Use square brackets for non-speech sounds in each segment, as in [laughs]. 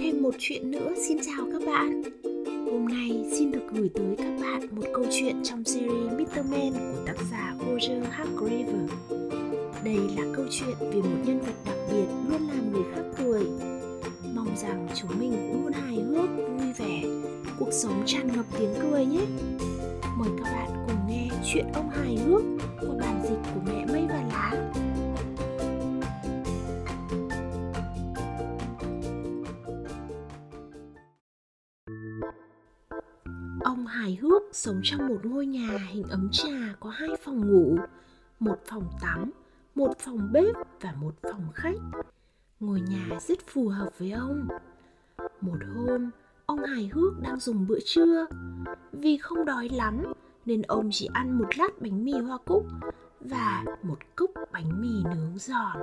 thêm một chuyện nữa. Xin chào các bạn. Hôm nay xin được gửi tới các bạn một câu chuyện trong series Mr. Man của tác giả Roger Hargreaves Đây là câu chuyện về một nhân vật đặc biệt luôn làm người khác cười Mong rằng chúng mình cũng luôn hài hước, vui vẻ Cuộc sống tràn ngập tiếng cười nhé. Mời các bạn cùng nghe chuyện ông hài hước của bản dịch Ông hài hước sống trong một ngôi nhà hình ấm trà có hai phòng ngủ, một phòng tắm, một phòng bếp và một phòng khách. Ngôi nhà rất phù hợp với ông. Một hôm, ông hài hước đang dùng bữa trưa. Vì không đói lắm nên ông chỉ ăn một lát bánh mì hoa cúc và một cốc bánh mì nướng giòn.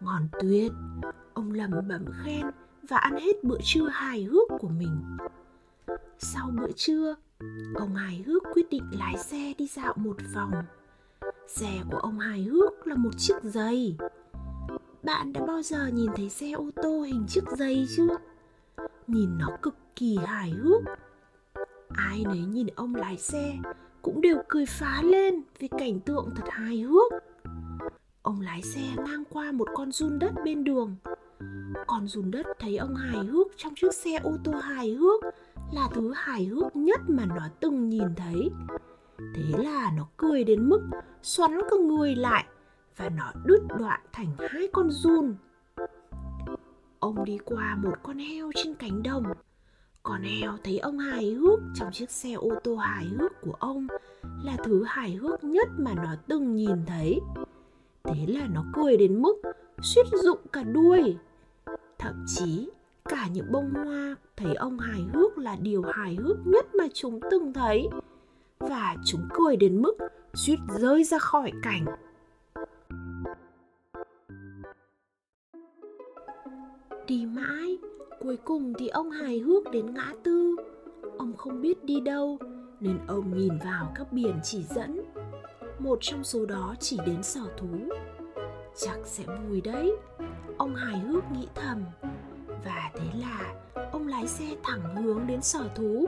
Ngon tuyệt, ông lầm bẩm khen và ăn hết bữa trưa hài hước của mình. Sau bữa trưa, ông hài hước quyết định lái xe đi dạo một vòng. Xe của ông hài hước là một chiếc giày. Bạn đã bao giờ nhìn thấy xe ô tô hình chiếc giày chưa? Nhìn nó cực kỳ hài hước. Ai nấy nhìn ông lái xe cũng đều cười phá lên vì cảnh tượng thật hài hước. Ông lái xe ngang qua một con run đất bên đường. Con run đất thấy ông hài hước trong chiếc xe ô tô hài hước là thứ hài hước nhất mà nó từng nhìn thấy. Thế là nó cười đến mức xoắn cả người lại và nó đứt đoạn thành hai con run. Ông đi qua một con heo trên cánh đồng. Con heo thấy ông hài hước trong chiếc xe ô tô hài hước của ông là thứ hài hước nhất mà nó từng nhìn thấy. Thế là nó cười đến mức suýt rụng cả đuôi. Thậm chí cả những bông hoa thấy ông hài hước là điều hài hước nhất mà chúng từng thấy. Và chúng cười đến mức suýt rơi ra khỏi cảnh. Đi mãi, cuối cùng thì ông hài hước đến ngã tư. Ông không biết đi đâu, nên ông nhìn vào các biển chỉ dẫn. Một trong số đó chỉ đến sở thú. Chắc sẽ vui đấy, ông hài hước nghĩ thầm và thế là ông lái xe thẳng hướng đến sở thú.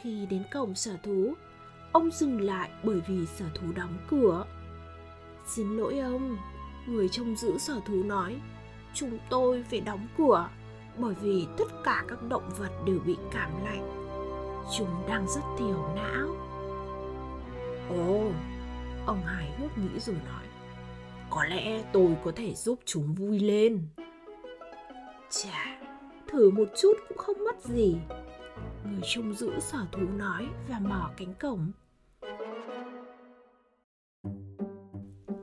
Khi đến cổng sở thú, ông dừng lại bởi vì sở thú đóng cửa. Xin lỗi ông, người trông giữ sở thú nói. Chúng tôi phải đóng cửa bởi vì tất cả các động vật đều bị cảm lạnh. Chúng đang rất thiểu não. Ồ, ông hài hước nghĩ rồi nói có lẽ tôi có thể giúp chúng vui lên. Chà, thử một chút cũng không mất gì. Người trông giữ sở thú nói và mở cánh cổng.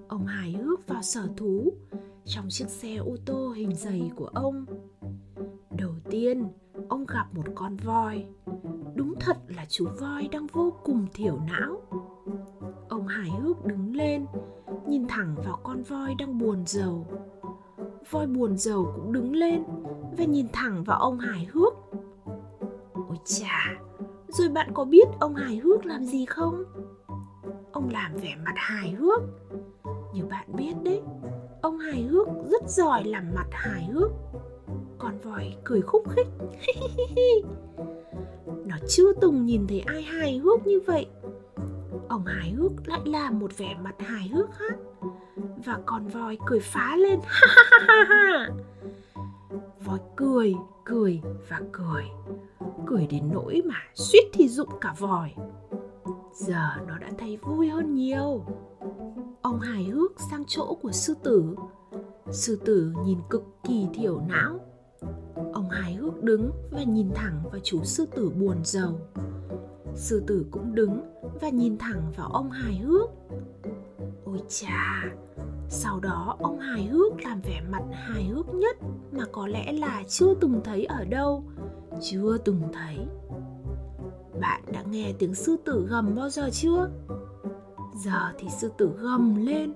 Ông hài hước vào sở thú. Trong chiếc xe ô tô hình dày của ông. Đầu tiên, ông gặp một con voi. Đúng thật là chú voi đang vô cùng thiểu não. Ông hài hước đứng lên nhìn thẳng vào con voi đang buồn rầu. Voi buồn rầu cũng đứng lên, và nhìn thẳng vào ông hài hước. Ôi chà, rồi bạn có biết ông hài hước làm gì không? Ông làm vẻ mặt hài hước. Như bạn biết đấy, ông hài hước rất giỏi làm mặt hài hước. Con voi cười khúc khích. [laughs] Nó chưa từng nhìn thấy ai hài hước như vậy ông hài hước lại là một vẻ mặt hài hước khác. Và con voi cười phá lên. Ha ha ha ha voi cười cười và cười. Cười đến nỗi mà suýt thì rụng cả vòi giờ nó đã thấy vui hơn nhiều. Ông hài hước sang chỗ của sư tử. Sư tử nhìn cực kỳ thiểu não. Ông hài hước đứng và nhìn thẳng vào chú sư tử buồn rầu. Sư tử cũng đứng và nhìn thẳng vào ông hài hước. Ôi chà, sau đó ông hài hước làm vẻ mặt hài hước nhất mà có lẽ là chưa từng thấy ở đâu. Chưa từng thấy. Bạn đã nghe tiếng sư tử gầm bao giờ chưa? Giờ thì sư tử gầm lên,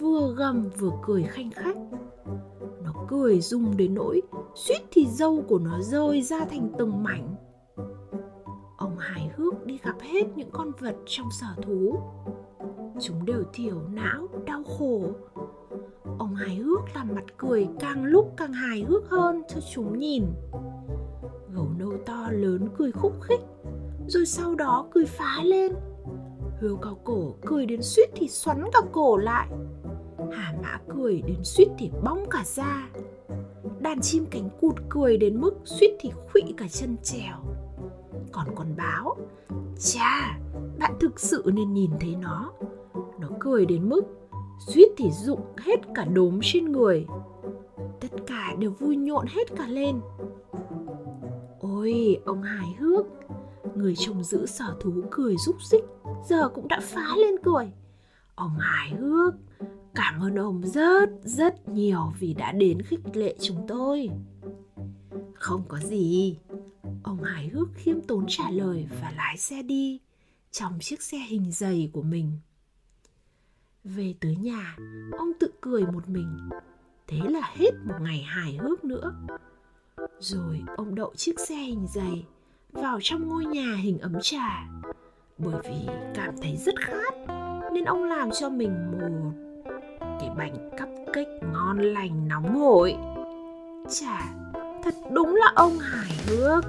vừa gầm vừa cười khanh khách. Nó cười rung đến nỗi suýt thì dâu của nó rơi ra thành từng mảnh đi gặp hết những con vật trong sở thú. Chúng đều thiểu não, đau khổ. Ông hài hước làm mặt cười càng lúc càng hài hước hơn cho chúng nhìn. Gấu nâu to lớn cười khúc khích, Rồi sau đó cười phá lên. Hươu cao cổ cười đến suýt thì xoắn cả cổ lại. Hà mã cười đến suýt thì bong cả da. Đàn chim cánh cụt cười đến mức suýt thì khuỵ cả chân trèo. Còn con báo. Chà, bạn thực sự nên nhìn thấy nó. Nó cười đến mức suýt thì rụng hết cả đốm trên người. Tất cả đều vui nhộn hết cả lên. Ôi, ông hài hước. Người trông giữ sở thú cười rúc xích Giờ cũng đã phá lên cười. Ông hài hước Cảm ơn ông rất rất nhiều vì đã đến khích lệ chúng tôi. Không có gì. Ông hài hước khiêm tốn trả lời và lái xe đi Trong chiếc xe hình dày của mình. Về tới nhà, ông tự cười một mình. Thế là hết một ngày hài hước nữa. Rồi ông đậu chiếc xe hình dày vào trong ngôi nhà hình ấm trà. Bởi vì cảm thấy rất khát nên ông làm cho mình một cái bánh cupcake ngon lành nóng hổi. Chà thật đúng là ông hài hước.